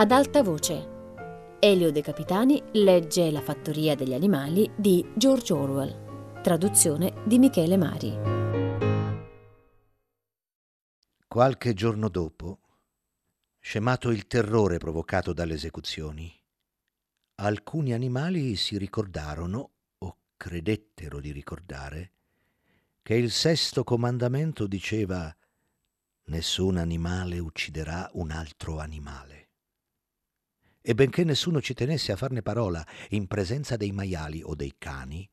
Ad alta voce. Elio De Capitani legge La fattoria degli animali di George Orwell. Traduzione di Michele Mari. Qualche giorno dopo, scemato il terrore provocato dalle esecuzioni, alcuni animali si ricordarono, o credettero di ricordare, che il sesto comandamento diceva nessun animale ucciderà un altro animale. E benché nessuno ci tenesse a farne parola in presenza dei maiali o dei cani,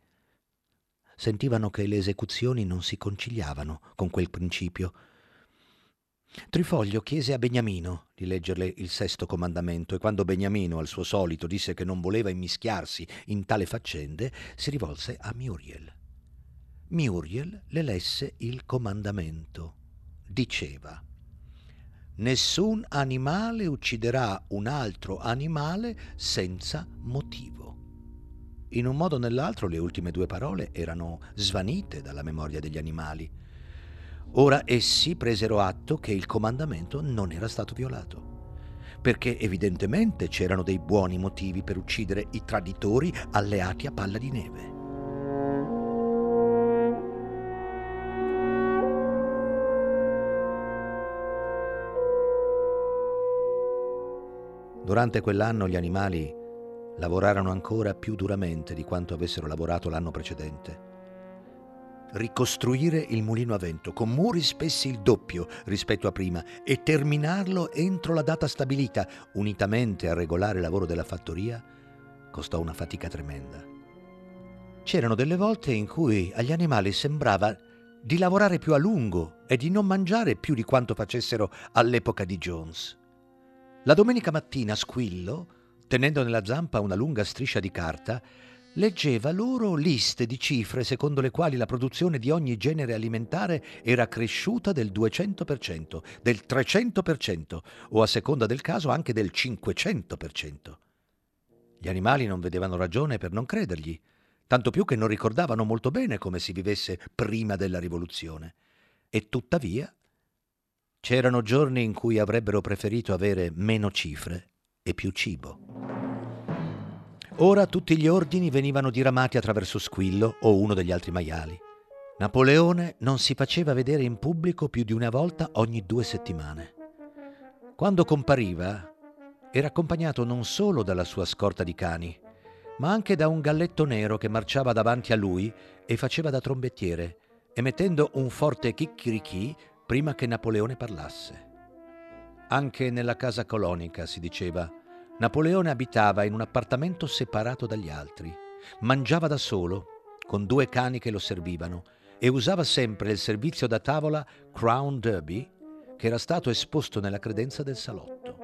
sentivano che le esecuzioni non si conciliavano con quel principio. Trifoglio chiese a Beniamino di leggerle il sesto comandamento e quando Beniamino, al suo solito, disse che non voleva immischiarsi in tale faccende, si rivolse a Muriel. Muriel le lesse il comandamento. Diceva Nessun animale ucciderà un altro animale senza motivo. In un modo o nell'altro le ultime due parole erano svanite dalla memoria degli animali. Ora essi presero atto che il comandamento non era stato violato, perché evidentemente c'erano dei buoni motivi per uccidere i traditori alleati a palla di neve. Durante quell'anno gli animali lavorarono ancora più duramente di quanto avessero lavorato l'anno precedente. Ricostruire il mulino a vento con muri spessi il doppio rispetto a prima e terminarlo entro la data stabilita, unitamente al regolare lavoro della fattoria, costò una fatica tremenda. C'erano delle volte in cui agli animali sembrava di lavorare più a lungo e di non mangiare più di quanto facessero all'epoca di Jones. La domenica mattina Squillo, tenendo nella zampa una lunga striscia di carta, leggeva loro liste di cifre secondo le quali la produzione di ogni genere alimentare era cresciuta del 200%, del 300% o a seconda del caso anche del 500%. Gli animali non vedevano ragione per non credergli, tanto più che non ricordavano molto bene come si vivesse prima della rivoluzione. E tuttavia C'erano giorni in cui avrebbero preferito avere meno cifre e più cibo. Ora tutti gli ordini venivano diramati attraverso Squillo o uno degli altri maiali. Napoleone non si faceva vedere in pubblico più di una volta ogni due settimane. Quando compariva, era accompagnato non solo dalla sua scorta di cani, ma anche da un galletto nero che marciava davanti a lui e faceva da trombettiere, emettendo un forte chicchirichì prima che Napoleone parlasse. Anche nella casa colonica, si diceva, Napoleone abitava in un appartamento separato dagli altri, mangiava da solo, con due cani che lo servivano, e usava sempre il servizio da tavola Crown Derby, che era stato esposto nella credenza del salotto.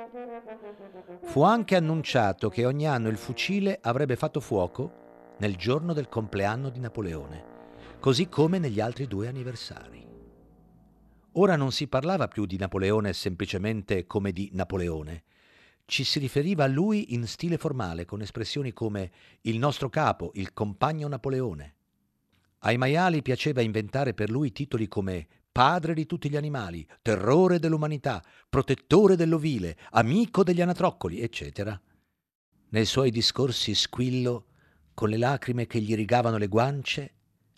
Fu anche annunciato che ogni anno il fucile avrebbe fatto fuoco nel giorno del compleanno di Napoleone, così come negli altri due anniversari. Ora non si parlava più di Napoleone semplicemente come di Napoleone. Ci si riferiva a lui in stile formale, con espressioni come il nostro capo, il compagno Napoleone. Ai maiali piaceva inventare per lui titoli come padre di tutti gli animali, terrore dell'umanità, protettore dell'ovile, amico degli anatroccoli, eccetera. Nei suoi discorsi squillo, con le lacrime che gli rigavano le guance,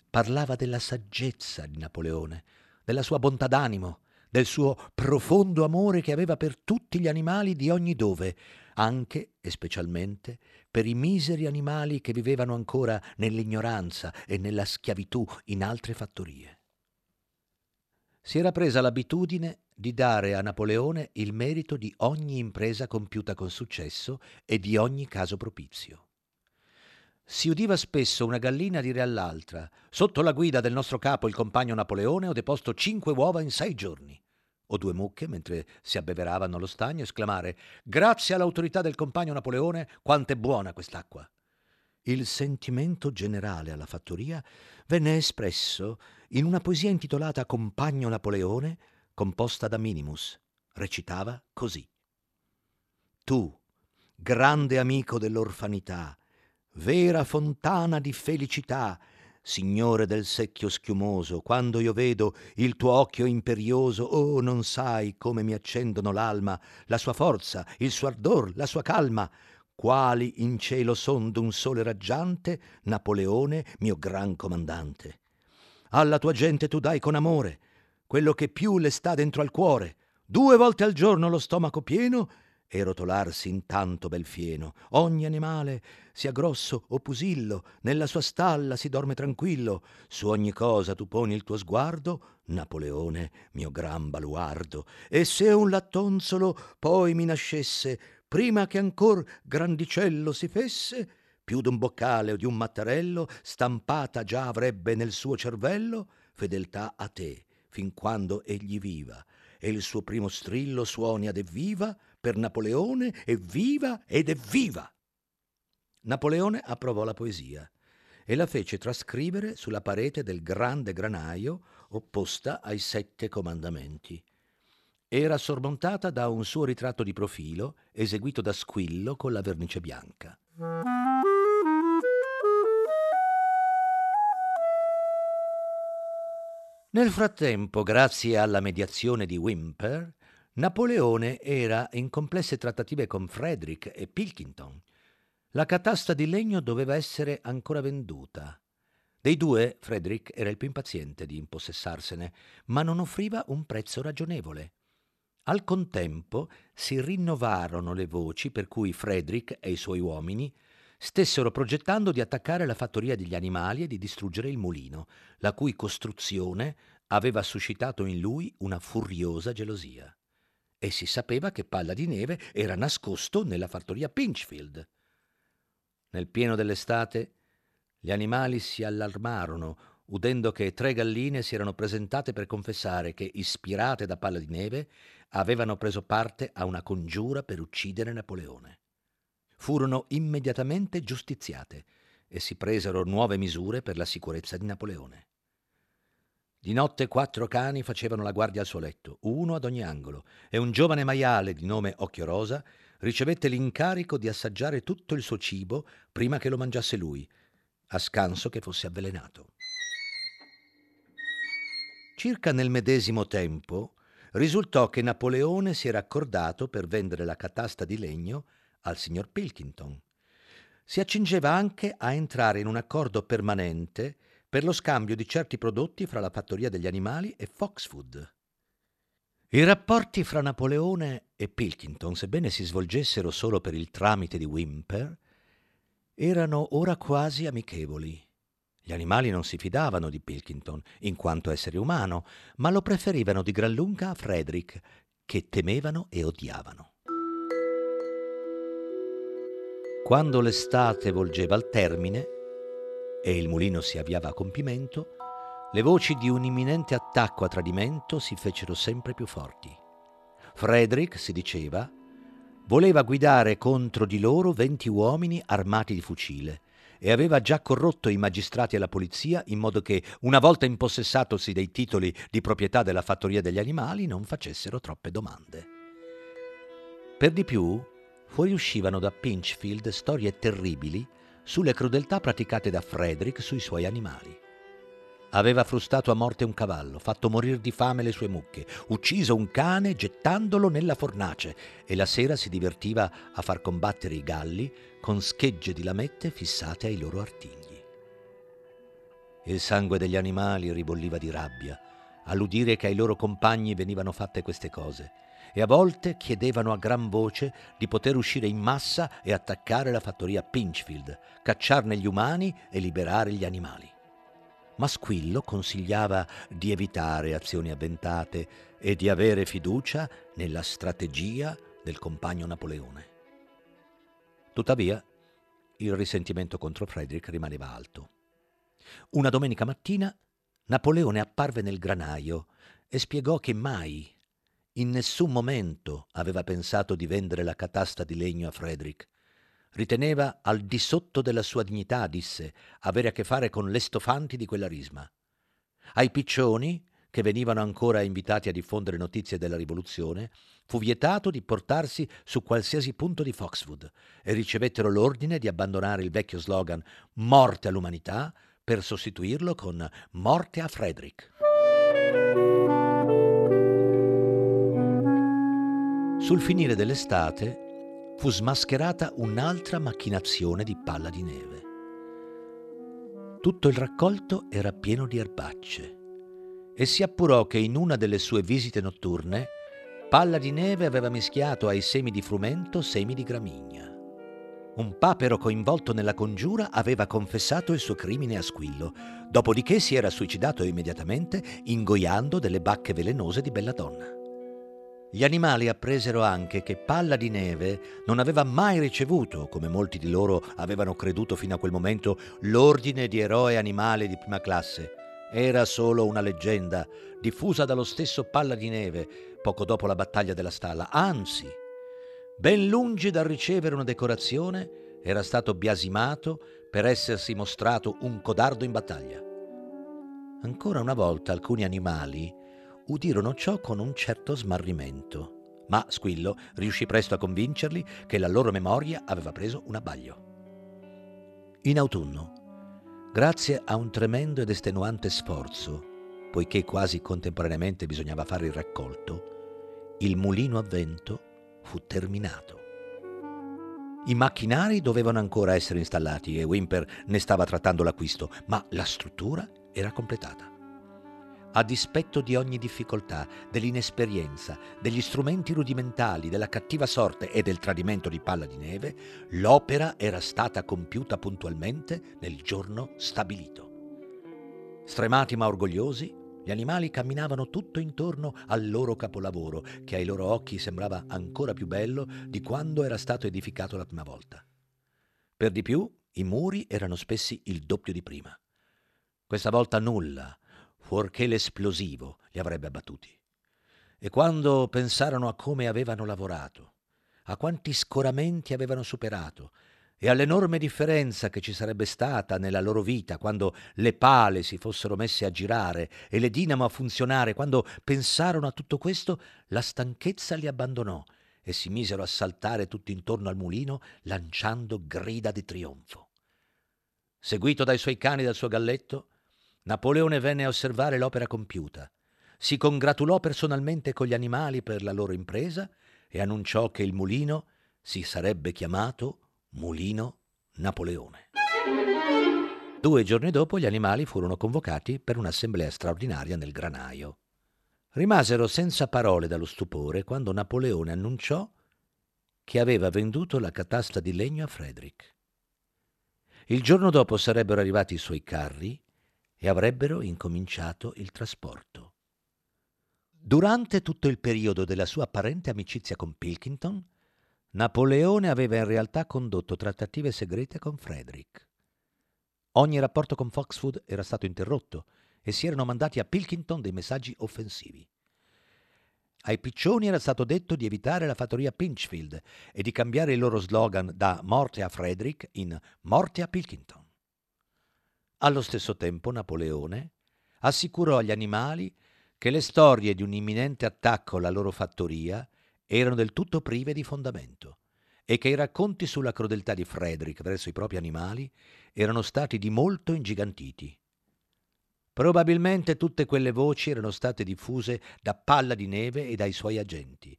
parlava della saggezza di Napoleone, della sua bontà d'animo, del suo profondo amore che aveva per tutti gli animali di ogni dove, anche e specialmente per i miseri animali che vivevano ancora nell'ignoranza e nella schiavitù in altre fattorie. Si era presa l'abitudine di dare a Napoleone il merito di ogni impresa compiuta con successo e di ogni caso propizio. Si udiva spesso una gallina dire all'altra: Sotto la guida del nostro capo, il compagno Napoleone, ho deposto cinque uova in sei giorni. O due mucche, mentre si abbeveravano allo stagno, esclamare: Grazie all'autorità del compagno Napoleone, quanto è buona quest'acqua. Il sentimento generale alla fattoria venne espresso in una poesia intitolata Compagno Napoleone, composta da Minimus. Recitava così: Tu, grande amico dell'orfanità, vera fontana di felicità, Signore del secchio schiumoso, quando io vedo il tuo occhio imperioso, oh, non sai come mi accendono l'alma, la sua forza, il suo ardor, la sua calma, quali in cielo son d'un sole raggiante, Napoleone, mio gran comandante. Alla tua gente tu dai con amore quello che più le sta dentro al cuore, due volte al giorno lo stomaco pieno e rotolarsi in tanto bel fieno. Ogni animale, sia grosso o pusillo, nella sua stalla si dorme tranquillo. Su ogni cosa tu poni il tuo sguardo, Napoleone, mio gran baluardo. E se un lattonzolo poi mi nascesse, prima che ancor grandicello si fesse, più d'un boccale o di un mattarello, stampata già avrebbe nel suo cervello fedeltà a te, fin quando egli viva, e il suo primo strillo suoni ad evviva per Napoleone, evviva ed evviva. Napoleone approvò la poesia e la fece trascrivere sulla parete del grande granaio opposta ai sette comandamenti. Era sormontata da un suo ritratto di profilo eseguito da Squillo con la vernice bianca. Nel frattempo, grazie alla mediazione di Wimper, Napoleone era in complesse trattative con Frederick e Pilkington. La catasta di legno doveva essere ancora venduta. Dei due, Frederick era il più impaziente di impossessarsene, ma non offriva un prezzo ragionevole. Al contempo si rinnovarono le voci per cui Frederick e i suoi uomini stessero progettando di attaccare la fattoria degli animali e di distruggere il mulino, la cui costruzione aveva suscitato in lui una furiosa gelosia. E si sapeva che Palla di Neve era nascosto nella fattoria Pinchfield. Nel pieno dell'estate gli animali si allarmarono udendo che tre galline si erano presentate per confessare che, ispirate da Palla di Neve, avevano preso parte a una congiura per uccidere Napoleone. Furono immediatamente giustiziate e si presero nuove misure per la sicurezza di Napoleone. Di notte quattro cani facevano la guardia al suo letto, uno ad ogni angolo, e un giovane maiale di nome Occhio Rosa ricevette l'incarico di assaggiare tutto il suo cibo prima che lo mangiasse lui, a scanso che fosse avvelenato. Circa nel medesimo tempo risultò che Napoleone si era accordato per vendere la catasta di legno al signor Pilkington. Si accingeva anche a entrare in un accordo permanente per lo scambio di certi prodotti fra la fattoria degli animali e Foxfood. I rapporti fra Napoleone e Pilkington, sebbene si svolgessero solo per il tramite di Wimper, erano ora quasi amichevoli. Gli animali non si fidavano di Pilkington in quanto essere umano, ma lo preferivano di gran lunga a Frederick, che temevano e odiavano. Quando l'estate volgeva al termine e il mulino si avviava a compimento, le voci di un imminente attacco a tradimento si fecero sempre più forti. Frederick, si diceva, voleva guidare contro di loro venti uomini armati di fucile e aveva già corrotto i magistrati e la polizia in modo che, una volta impossessatosi dei titoli di proprietà della fattoria degli animali, non facessero troppe domande. Per di più, fuoriuscivano da Pinchfield storie terribili sulle crudeltà praticate da Frederick sui suoi animali. Aveva frustato a morte un cavallo, fatto morire di fame le sue mucche, ucciso un cane gettandolo nella fornace e la sera si divertiva a far combattere i galli con schegge di lamette fissate ai loro artigli. Il sangue degli animali ribolliva di rabbia all'udire che ai loro compagni venivano fatte queste cose e a volte chiedevano a gran voce di poter uscire in massa e attaccare la fattoria Pinchfield, cacciarne gli umani e liberare gli animali ma Squillo consigliava di evitare azioni avventate e di avere fiducia nella strategia del compagno Napoleone. Tuttavia, il risentimento contro Frederick rimaneva alto. Una domenica mattina Napoleone apparve nel granaio e spiegò che mai, in nessun momento, aveva pensato di vendere la catasta di legno a Frederick Riteneva al di sotto della sua dignità, disse, avere a che fare con le stofanti di quella risma. Ai piccioni, che venivano ancora invitati a diffondere notizie della rivoluzione, fu vietato di portarsi su qualsiasi punto di Foxwood e ricevettero l'ordine di abbandonare il vecchio slogan Morte all'umanità per sostituirlo con Morte a Frederick. Sul finire dell'estate fu smascherata un'altra macchinazione di palla di neve. Tutto il raccolto era pieno di erbacce e si appurò che in una delle sue visite notturne Palla di Neve aveva mischiato ai semi di frumento semi di gramigna. Un papero coinvolto nella congiura aveva confessato il suo crimine a squillo, dopodiché si era suicidato immediatamente ingoiando delle bacche velenose di belladonna. Gli animali appresero anche che Palla di Neve non aveva mai ricevuto, come molti di loro avevano creduto fino a quel momento, l'ordine di eroe animale di prima classe. Era solo una leggenda, diffusa dallo stesso Palla di Neve poco dopo la battaglia della stalla. Anzi, ben lungi dal ricevere una decorazione, era stato biasimato per essersi mostrato un codardo in battaglia. Ancora una volta alcuni animali udirono ciò con un certo smarrimento, ma Squillo riuscì presto a convincerli che la loro memoria aveva preso un abbaglio. In autunno, grazie a un tremendo ed estenuante sforzo, poiché quasi contemporaneamente bisognava fare il raccolto, il mulino a vento fu terminato. I macchinari dovevano ancora essere installati e Wimper ne stava trattando l'acquisto, ma la struttura era completata. A dispetto di ogni difficoltà, dell'inesperienza, degli strumenti rudimentali, della cattiva sorte e del tradimento di palla di neve, l'opera era stata compiuta puntualmente nel giorno stabilito. Stremati ma orgogliosi, gli animali camminavano tutto intorno al loro capolavoro, che ai loro occhi sembrava ancora più bello di quando era stato edificato la prima volta. Per di più, i muri erano spessi il doppio di prima. Questa volta nulla, fuorché l'esplosivo li avrebbe abbattuti. E quando pensarono a come avevano lavorato, a quanti scoramenti avevano superato e all'enorme differenza che ci sarebbe stata nella loro vita quando le pale si fossero messe a girare e le dinamo a funzionare, quando pensarono a tutto questo, la stanchezza li abbandonò e si misero a saltare tutti intorno al mulino lanciando grida di trionfo. Seguito dai suoi cani e dal suo galletto, Napoleone venne a osservare l'opera compiuta, si congratulò personalmente con gli animali per la loro impresa e annunciò che il mulino si sarebbe chiamato Mulino Napoleone. Due giorni dopo gli animali furono convocati per un'assemblea straordinaria nel granaio. Rimasero senza parole dallo stupore quando Napoleone annunciò che aveva venduto la catasta di legno a Frederick. Il giorno dopo sarebbero arrivati i suoi carri e avrebbero incominciato il trasporto. Durante tutto il periodo della sua apparente amicizia con Pilkington, Napoleone aveva in realtà condotto trattative segrete con Frederick. Ogni rapporto con Foxwood era stato interrotto e si erano mandati a Pilkington dei messaggi offensivi. Ai piccioni era stato detto di evitare la fattoria Pinchfield e di cambiare il loro slogan da Morte a Frederick in Morte a Pilkington. Allo stesso tempo Napoleone assicurò agli animali che le storie di un imminente attacco alla loro fattoria erano del tutto prive di fondamento e che i racconti sulla crudeltà di Frederick verso i propri animali erano stati di molto ingigantiti. Probabilmente tutte quelle voci erano state diffuse da Palla di Neve e dai suoi agenti,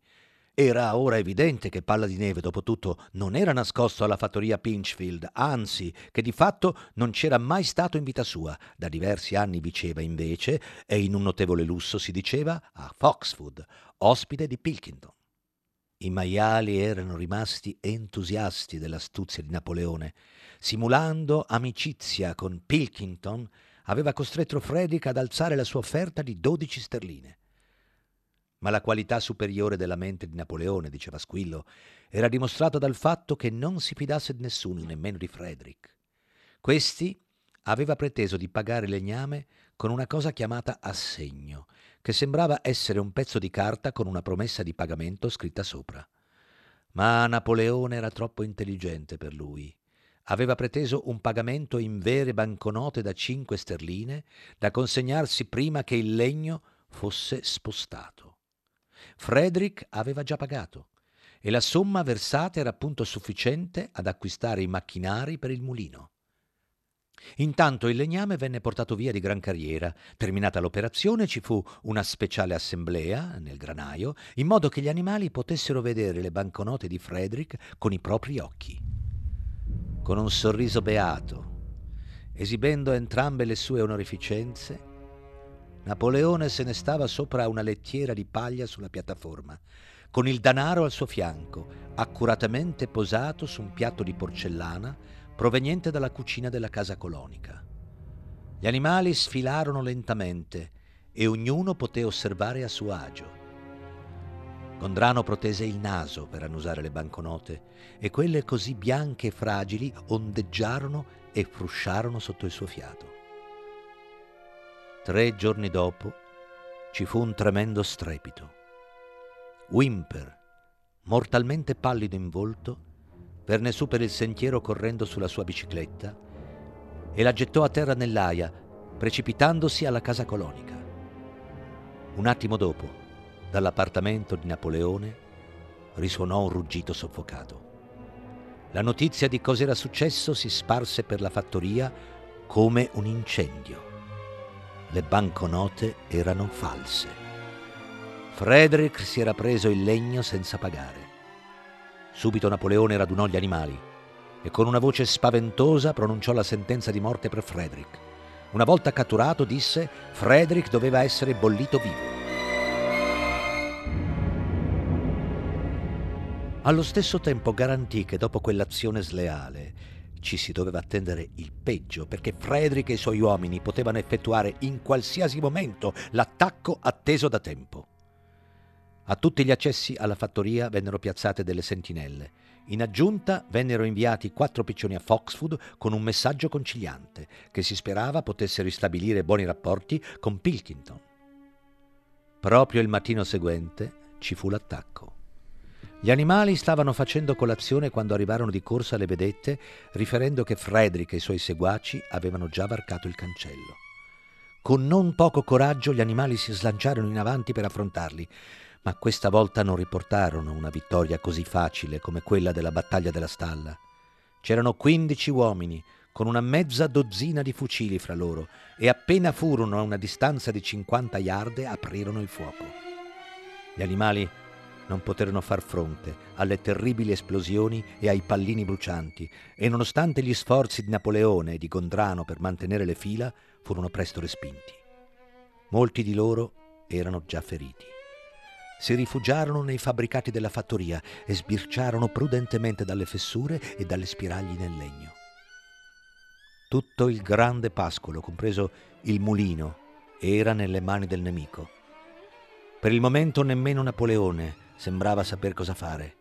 era ora evidente che Palla di Neve, dopo tutto, non era nascosto alla fattoria Pinchfield, anzi, che di fatto non c'era mai stato in vita sua. Da diversi anni viceva invece, e in un notevole lusso si diceva, a Foxwood, ospite di Pilkington. I maiali erano rimasti entusiasti dell'astuzia di Napoleone. Simulando amicizia con Pilkington, aveva costretto Frederick ad alzare la sua offerta di 12 sterline. Ma la qualità superiore della mente di Napoleone, diceva Squillo, era dimostrata dal fatto che non si fidasse di nessuno, nemmeno di Frederick. Questi aveva preteso di pagare legname con una cosa chiamata assegno, che sembrava essere un pezzo di carta con una promessa di pagamento scritta sopra. Ma Napoleone era troppo intelligente per lui. Aveva preteso un pagamento in vere banconote da cinque sterline, da consegnarsi prima che il legno fosse spostato. Frederick aveva già pagato e la somma versata era appunto sufficiente ad acquistare i macchinari per il mulino. Intanto il legname venne portato via di gran carriera. Terminata l'operazione ci fu una speciale assemblea nel granaio, in modo che gli animali potessero vedere le banconote di Frederick con i propri occhi. Con un sorriso beato, esibendo entrambe le sue onorificenze, Napoleone se ne stava sopra una lettiera di paglia sulla piattaforma, con il danaro al suo fianco, accuratamente posato su un piatto di porcellana proveniente dalla cucina della casa colonica. Gli animali sfilarono lentamente e ognuno poté osservare a suo agio. Gondrano protese il naso per annusare le banconote e quelle così bianche e fragili ondeggiarono e frusciarono sotto il suo fiato. Tre giorni dopo ci fu un tremendo strepito. Wimper, mortalmente pallido in volto, venne su per il sentiero correndo sulla sua bicicletta e la gettò a terra nell'aia, precipitandosi alla casa colonica. Un attimo dopo, dall'appartamento di Napoleone, risuonò un ruggito soffocato. La notizia di cosa era successo si sparse per la fattoria come un incendio le banconote erano false. Frederick si era preso il legno senza pagare. Subito Napoleone radunò gli animali e con una voce spaventosa pronunciò la sentenza di morte per Frederick. Una volta catturato disse Frederick doveva essere bollito vivo. Allo stesso tempo garantì che dopo quell'azione sleale ci si doveva attendere il peggio, perché Frederick e i suoi uomini potevano effettuare in qualsiasi momento l'attacco atteso da tempo. A tutti gli accessi alla fattoria vennero piazzate delle sentinelle. In aggiunta vennero inviati quattro piccioni a Foxwood con un messaggio conciliante, che si sperava potesse ristabilire buoni rapporti con Pilkington. Proprio il mattino seguente ci fu l'attacco. Gli animali stavano facendo colazione quando arrivarono di corsa le vedette, riferendo che Frederick e i suoi seguaci avevano già varcato il cancello. Con non poco coraggio gli animali si slanciarono in avanti per affrontarli, ma questa volta non riportarono una vittoria così facile come quella della battaglia della stalla. C'erano quindici uomini, con una mezza dozzina di fucili fra loro, e appena furono a una distanza di cinquanta yard aprirono il fuoco. Gli animali non poterono far fronte alle terribili esplosioni e ai pallini brucianti e nonostante gli sforzi di Napoleone e di Gondrano per mantenere le fila, furono presto respinti. Molti di loro erano già feriti. Si rifugiarono nei fabbricati della fattoria e sbirciarono prudentemente dalle fessure e dalle spiragli nel legno. Tutto il grande pascolo, compreso il mulino, era nelle mani del nemico. Per il momento nemmeno Napoleone, Sembrava saper cosa fare.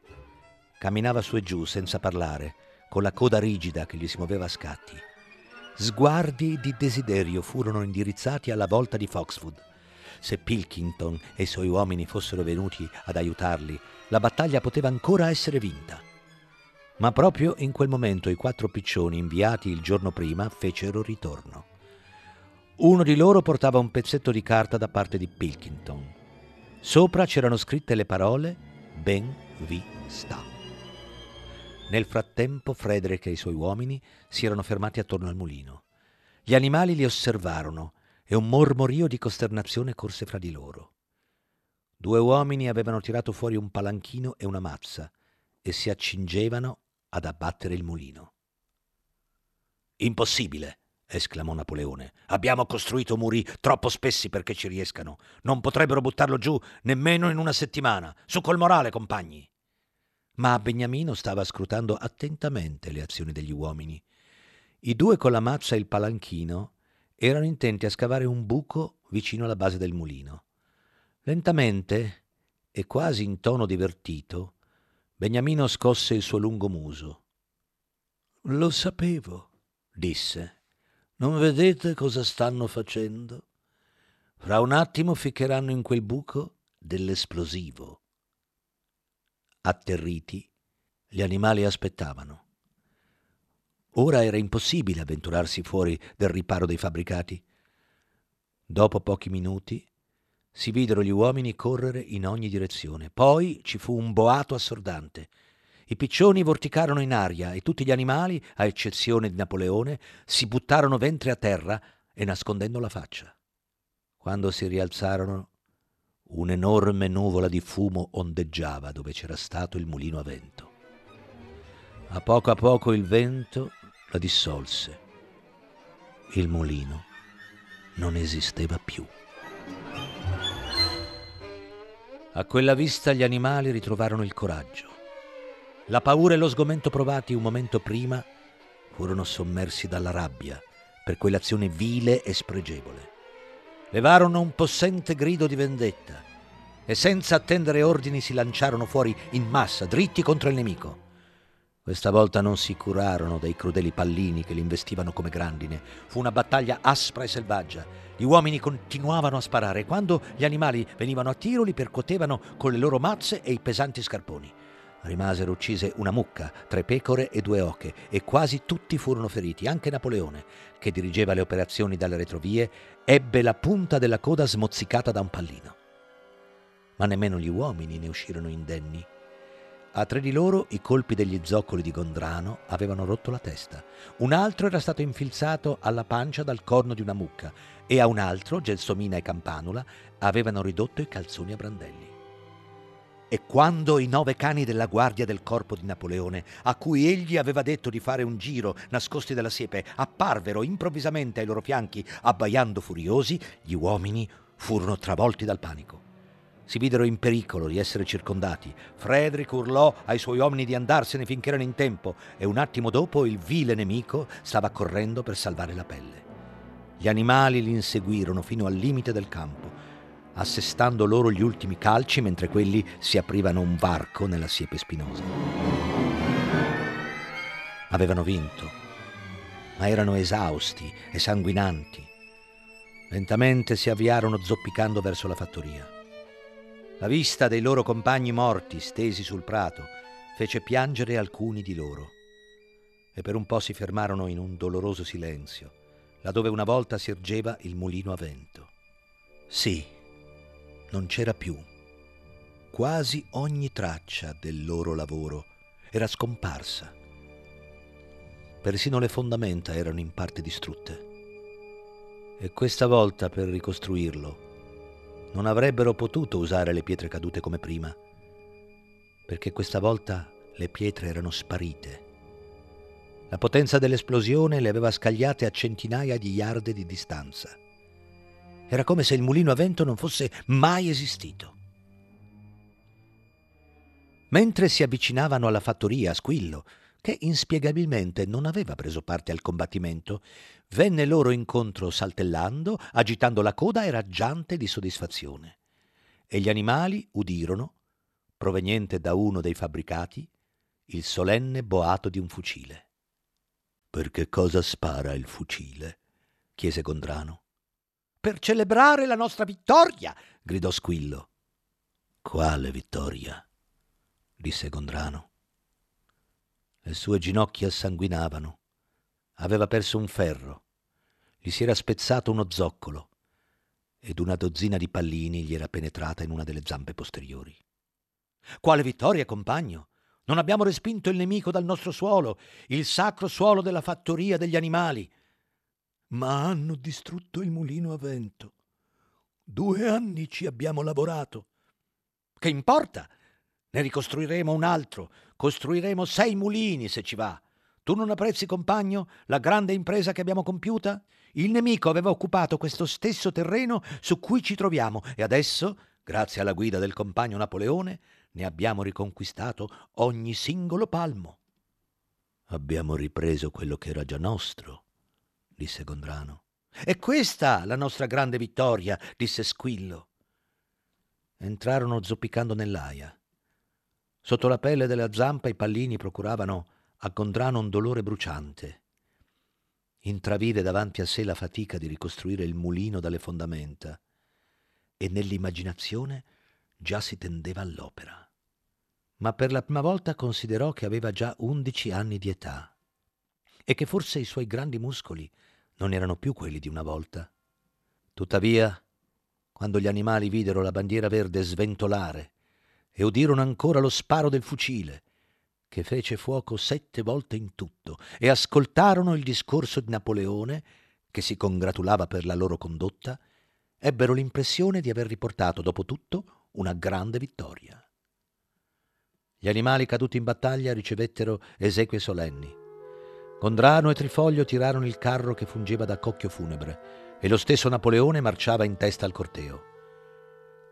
Camminava su e giù senza parlare, con la coda rigida che gli si muoveva a scatti. Sguardi di desiderio furono indirizzati alla volta di Foxwood. Se Pilkington e i suoi uomini fossero venuti ad aiutarli, la battaglia poteva ancora essere vinta. Ma proprio in quel momento i quattro piccioni inviati il giorno prima fecero ritorno. Uno di loro portava un pezzetto di carta da parte di Pilkington. Sopra c'erano scritte le parole Ben vi sta. Nel frattempo Frederick e i suoi uomini si erano fermati attorno al mulino. Gli animali li osservarono e un mormorio di costernazione corse fra di loro. Due uomini avevano tirato fuori un palanchino e una mazza e si accingevano ad abbattere il mulino. Impossibile, esclamò Napoleone. Abbiamo costruito muri troppo spessi perché ci riescano. Non potrebbero buttarlo giù nemmeno in una settimana. Su col morale, compagni. Ma Beniamino stava scrutando attentamente le azioni degli uomini. I due con la mazza e il palanchino erano intenti a scavare un buco vicino alla base del mulino. Lentamente e quasi in tono divertito, Beniamino scosse il suo lungo muso. Lo sapevo, disse. Non vedete cosa stanno facendo? Fra un attimo ficcheranno in quel buco dell'esplosivo. Atterriti, gli animali aspettavano. Ora era impossibile avventurarsi fuori del riparo dei fabbricati. Dopo pochi minuti si videro gli uomini correre in ogni direzione. Poi ci fu un boato assordante. I piccioni vorticarono in aria e tutti gli animali, a eccezione di Napoleone, si buttarono ventre a terra e nascondendo la faccia. Quando si rialzarono, un'enorme nuvola di fumo ondeggiava dove c'era stato il mulino a vento. A poco a poco il vento la dissolse. Il mulino non esisteva più. A quella vista gli animali ritrovarono il coraggio. La paura e lo sgomento provati un momento prima furono sommersi dalla rabbia per quell'azione vile e spregevole. Levarono un possente grido di vendetta e senza attendere ordini si lanciarono fuori in massa, dritti contro il nemico. Questa volta non si curarono dei crudeli pallini che li investivano come grandine. Fu una battaglia aspra e selvaggia. Gli uomini continuavano a sparare e quando gli animali venivano a tiro li percuotevano con le loro mazze e i pesanti scarponi. Rimasero uccise una mucca, tre pecore e due oche e quasi tutti furono feriti. Anche Napoleone, che dirigeva le operazioni dalle retrovie, ebbe la punta della coda smozzicata da un pallino. Ma nemmeno gli uomini ne uscirono indenni. A tre di loro i colpi degli zoccoli di Gondrano avevano rotto la testa. Un altro era stato infilzato alla pancia dal corno di una mucca e a un altro, Gelsomina e Campanula, avevano ridotto i calzoni a brandelli. E quando i nove cani della guardia del corpo di Napoleone, a cui egli aveva detto di fare un giro nascosti dalla siepe, apparvero improvvisamente ai loro fianchi, abbaiando furiosi, gli uomini furono travolti dal panico. Si videro in pericolo di essere circondati. Frederick urlò ai suoi uomini di andarsene finché erano in tempo e un attimo dopo il vile nemico stava correndo per salvare la pelle. Gli animali li inseguirono fino al limite del campo assestando loro gli ultimi calci mentre quelli si aprivano un varco nella siepe spinosa. Avevano vinto, ma erano esausti e sanguinanti. Lentamente si avviarono zoppicando verso la fattoria. La vista dei loro compagni morti stesi sul prato fece piangere alcuni di loro e per un po' si fermarono in un doloroso silenzio, laddove una volta si ergeva il mulino a vento. Sì, non c'era più. Quasi ogni traccia del loro lavoro era scomparsa. Persino le fondamenta erano in parte distrutte. E questa volta per ricostruirlo non avrebbero potuto usare le pietre cadute come prima, perché questa volta le pietre erano sparite. La potenza dell'esplosione le aveva scagliate a centinaia di yard di distanza. Era come se il mulino a vento non fosse mai esistito. Mentre si avvicinavano alla fattoria Squillo, che inspiegabilmente non aveva preso parte al combattimento, venne loro incontro saltellando, agitando la coda e raggiante di soddisfazione. E gli animali udirono, proveniente da uno dei fabbricati, il solenne boato di un fucile. Per che cosa spara il fucile? chiese Gondrano per celebrare la nostra vittoria, gridò Squillo. Quale vittoria? disse Gondrano. Le sue ginocchia sanguinavano. Aveva perso un ferro. Gli si era spezzato uno zoccolo ed una dozzina di pallini gli era penetrata in una delle zampe posteriori. Quale vittoria, compagno! Non abbiamo respinto il nemico dal nostro suolo, il sacro suolo della fattoria degli animali ma hanno distrutto il mulino a vento. Due anni ci abbiamo lavorato. Che importa? Ne ricostruiremo un altro, costruiremo sei mulini se ci va. Tu non apprezzi, compagno, la grande impresa che abbiamo compiuta? Il nemico aveva occupato questo stesso terreno su cui ci troviamo e adesso, grazie alla guida del compagno Napoleone, ne abbiamo riconquistato ogni singolo palmo. Abbiamo ripreso quello che era già nostro, disse Gondrano. È questa la nostra grande vittoria, disse Squillo. Entrarono zoppicando nell'aia. Sotto la pelle della zampa i pallini procuravano a Gondrano un dolore bruciante. Intravide davanti a sé la fatica di ricostruire il mulino dalle fondamenta e nell'immaginazione già si tendeva all'opera. Ma per la prima volta considerò che aveva già undici anni di età e che forse i suoi grandi muscoli non erano più quelli di una volta. Tuttavia, quando gli animali videro la bandiera verde sventolare e udirono ancora lo sparo del fucile, che fece fuoco sette volte in tutto e ascoltarono il discorso di Napoleone, che si congratulava per la loro condotta, ebbero l'impressione di aver riportato dopo tutto una grande vittoria. Gli animali caduti in battaglia ricevettero esequie solenni. Condrano e Trifoglio tirarono il carro che fungeva da cocchio funebre e lo stesso Napoleone marciava in testa al corteo.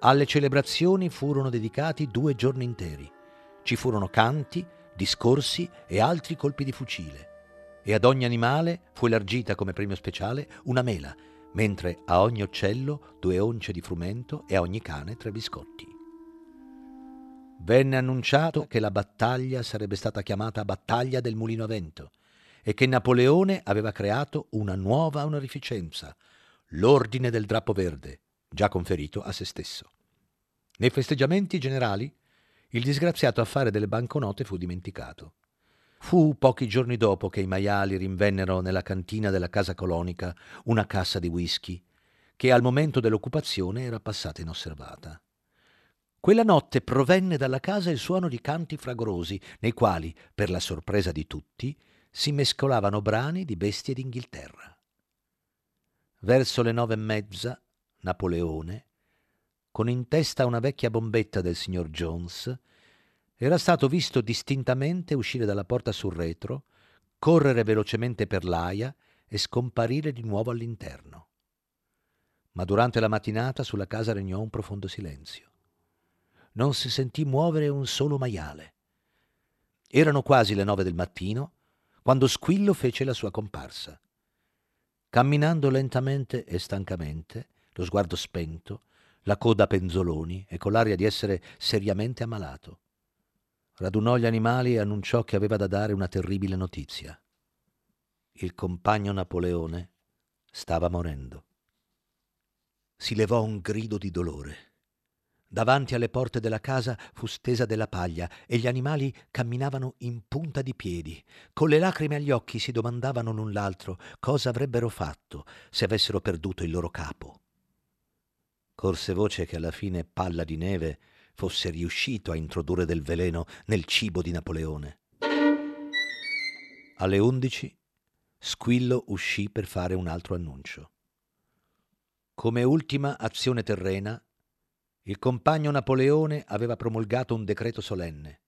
Alle celebrazioni furono dedicati due giorni interi. Ci furono canti, discorsi e altri colpi di fucile. E ad ogni animale fu elargita come premio speciale una mela, mentre a ogni uccello due once di frumento e a ogni cane tre biscotti. Venne annunciato che la battaglia sarebbe stata chiamata Battaglia del Mulino a Vento e che Napoleone aveva creato una nuova onorificenza, l'Ordine del Drappo Verde, già conferito a se stesso. Nei festeggiamenti generali, il disgraziato affare delle banconote fu dimenticato. Fu pochi giorni dopo che i maiali rinvennero nella cantina della casa colonica una cassa di whisky, che al momento dell'occupazione era passata inosservata. Quella notte provenne dalla casa il suono di canti fragorosi, nei quali, per la sorpresa di tutti, si mescolavano brani di bestie d'Inghilterra. Verso le nove e mezza, Napoleone, con in testa una vecchia bombetta del signor Jones, era stato visto distintamente uscire dalla porta sul retro, correre velocemente per l'aia e scomparire di nuovo all'interno. Ma durante la mattinata sulla casa regnò un profondo silenzio. Non si sentì muovere un solo maiale. Erano quasi le nove del mattino quando Squillo fece la sua comparsa. Camminando lentamente e stancamente, lo sguardo spento, la coda a penzoloni e con l'aria di essere seriamente ammalato radunò gli animali e annunciò che aveva da dare una terribile notizia. Il compagno Napoleone stava morendo. Si levò un grido di dolore. Davanti alle porte della casa fu stesa della paglia e gli animali camminavano in punta di piedi. Con le lacrime agli occhi si domandavano l'un l'altro cosa avrebbero fatto se avessero perduto il loro capo. Corse voce che alla fine Palla di Neve fosse riuscito a introdurre del veleno nel cibo di Napoleone. Alle undici Squillo uscì per fare un altro annuncio. Come ultima azione terrena, il compagno Napoleone aveva promulgato un decreto solenne.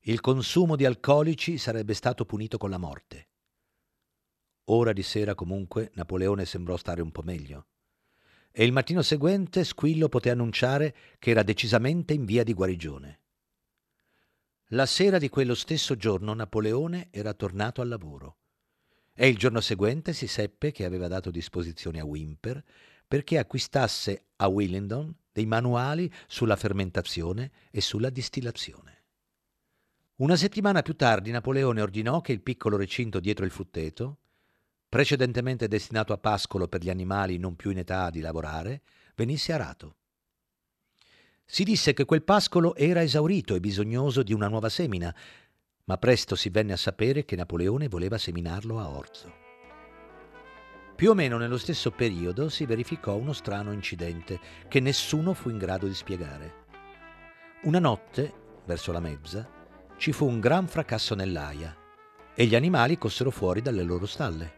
Il consumo di alcolici sarebbe stato punito con la morte. Ora di sera comunque Napoleone sembrò stare un po' meglio e il mattino seguente Squillo poté annunciare che era decisamente in via di guarigione. La sera di quello stesso giorno Napoleone era tornato al lavoro e il giorno seguente si seppe che aveva dato disposizione a Wimper perché acquistasse a Willingdon dei manuali sulla fermentazione e sulla distillazione. Una settimana più tardi Napoleone ordinò che il piccolo recinto dietro il frutteto, precedentemente destinato a pascolo per gli animali non più in età di lavorare, venisse arato. Si disse che quel pascolo era esaurito e bisognoso di una nuova semina, ma presto si venne a sapere che Napoleone voleva seminarlo a orzo. Più o meno nello stesso periodo si verificò uno strano incidente che nessuno fu in grado di spiegare. Una notte, verso la mezza, ci fu un gran fracasso nell'aia e gli animali cossero fuori dalle loro stalle.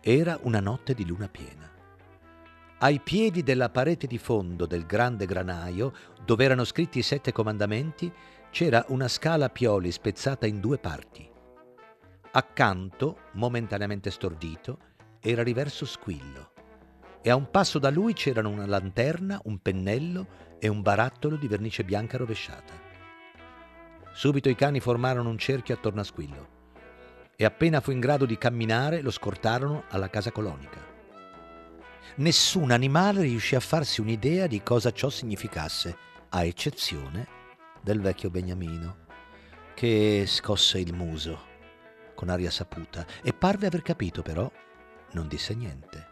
Era una notte di luna piena. Ai piedi della parete di fondo del grande granaio, dove erano scritti i sette comandamenti, c'era una scala a pioli spezzata in due parti. Accanto, momentaneamente stordito, era riverso Squillo e a un passo da lui c'erano una lanterna, un pennello e un barattolo di vernice bianca rovesciata. Subito i cani formarono un cerchio attorno a Squillo e appena fu in grado di camminare lo scortarono alla casa colonica. Nessun animale riuscì a farsi un'idea di cosa ciò significasse, a eccezione del vecchio Beniamino, che scosse il muso con aria saputa e parve aver capito però, non disse niente.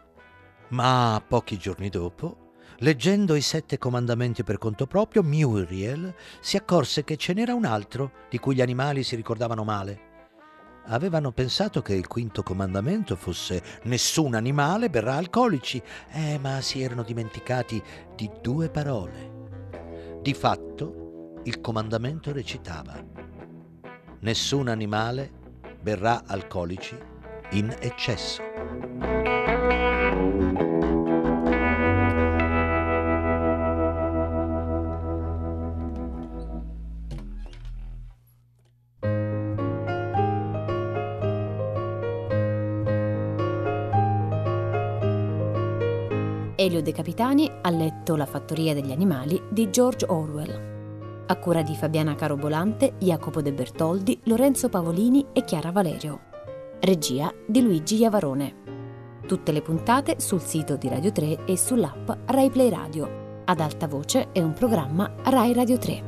Ma pochi giorni dopo, leggendo i sette comandamenti per conto proprio, Muriel si accorse che ce n'era un altro di cui gli animali si ricordavano male avevano pensato che il quinto comandamento fosse nessun animale berrà alcolici, eh, ma si erano dimenticati di due parole. Di fatto, il comandamento recitava nessun animale berrà alcolici in eccesso. Elio De Capitani ha letto La fattoria degli animali di George Orwell a cura di Fabiana Carobolante, Jacopo De Bertoldi, Lorenzo Pavolini e Chiara Valerio. Regia di Luigi Iavarone. Tutte le puntate sul sito di Radio 3 e sull'app Rai Play Radio. Ad alta voce è un programma Rai Radio 3.